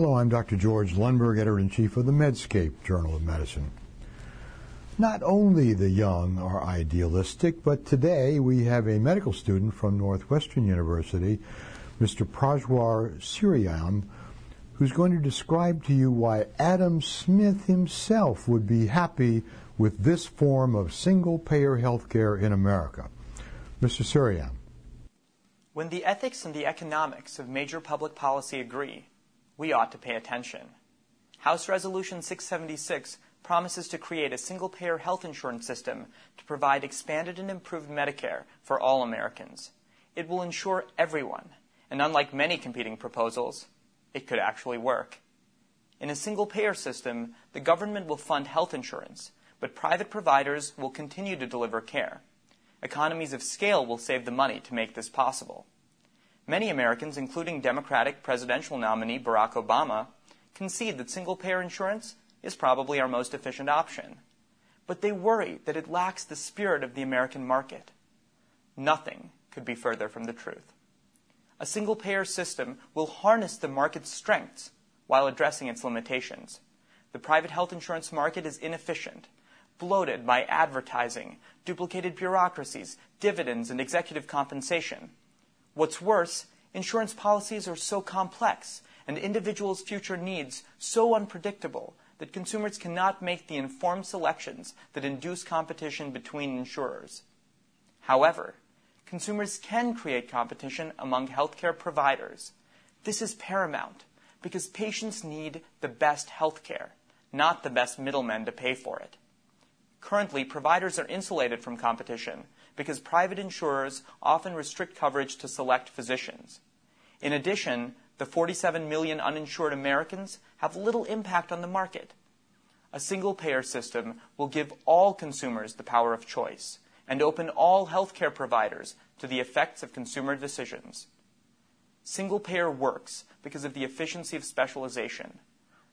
Hello, I'm Dr. George Lundberg, editor in chief of the Medscape Journal of Medicine. Not only the young are idealistic, but today we have a medical student from Northwestern University, Mr. Prajwal Ciryam, who's going to describe to you why Adam Smith himself would be happy with this form of single payer health care in America. Mr. Ciryam. When the ethics and the economics of major public policy agree, we ought to pay attention. House Resolution 676 promises to create a single payer health insurance system to provide expanded and improved Medicare for all Americans. It will insure everyone, and unlike many competing proposals, it could actually work. In a single payer system, the government will fund health insurance, but private providers will continue to deliver care. Economies of scale will save the money to make this possible. Many Americans, including Democratic presidential nominee Barack Obama, concede that single payer insurance is probably our most efficient option. But they worry that it lacks the spirit of the American market. Nothing could be further from the truth. A single payer system will harness the market's strengths while addressing its limitations. The private health insurance market is inefficient, bloated by advertising, duplicated bureaucracies, dividends, and executive compensation. What's worse, insurance policies are so complex and individuals' future needs so unpredictable that consumers cannot make the informed selections that induce competition between insurers. However, consumers can create competition among healthcare providers. This is paramount because patients need the best healthcare, not the best middlemen to pay for it. Currently, providers are insulated from competition because private insurers often restrict coverage to select physicians. In addition, the 47 million uninsured Americans have little impact on the market. A single payer system will give all consumers the power of choice and open all healthcare providers to the effects of consumer decisions. Single payer works because of the efficiency of specialization.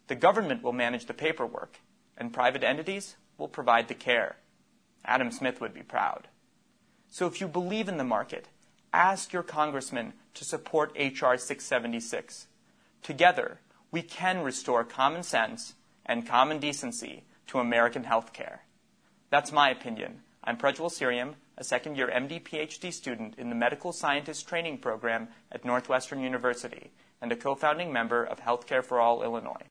The government will manage the paperwork, and private entities will provide the care. Adam Smith would be proud. So if you believe in the market, ask your congressman to support H.R. 676. Together, we can restore common sense and common decency to American health care. That's my opinion. I'm Prajwal Ciryam, a second year MD PhD student in the Medical Scientist Training Program at Northwestern University and a co founding member of Healthcare for All Illinois.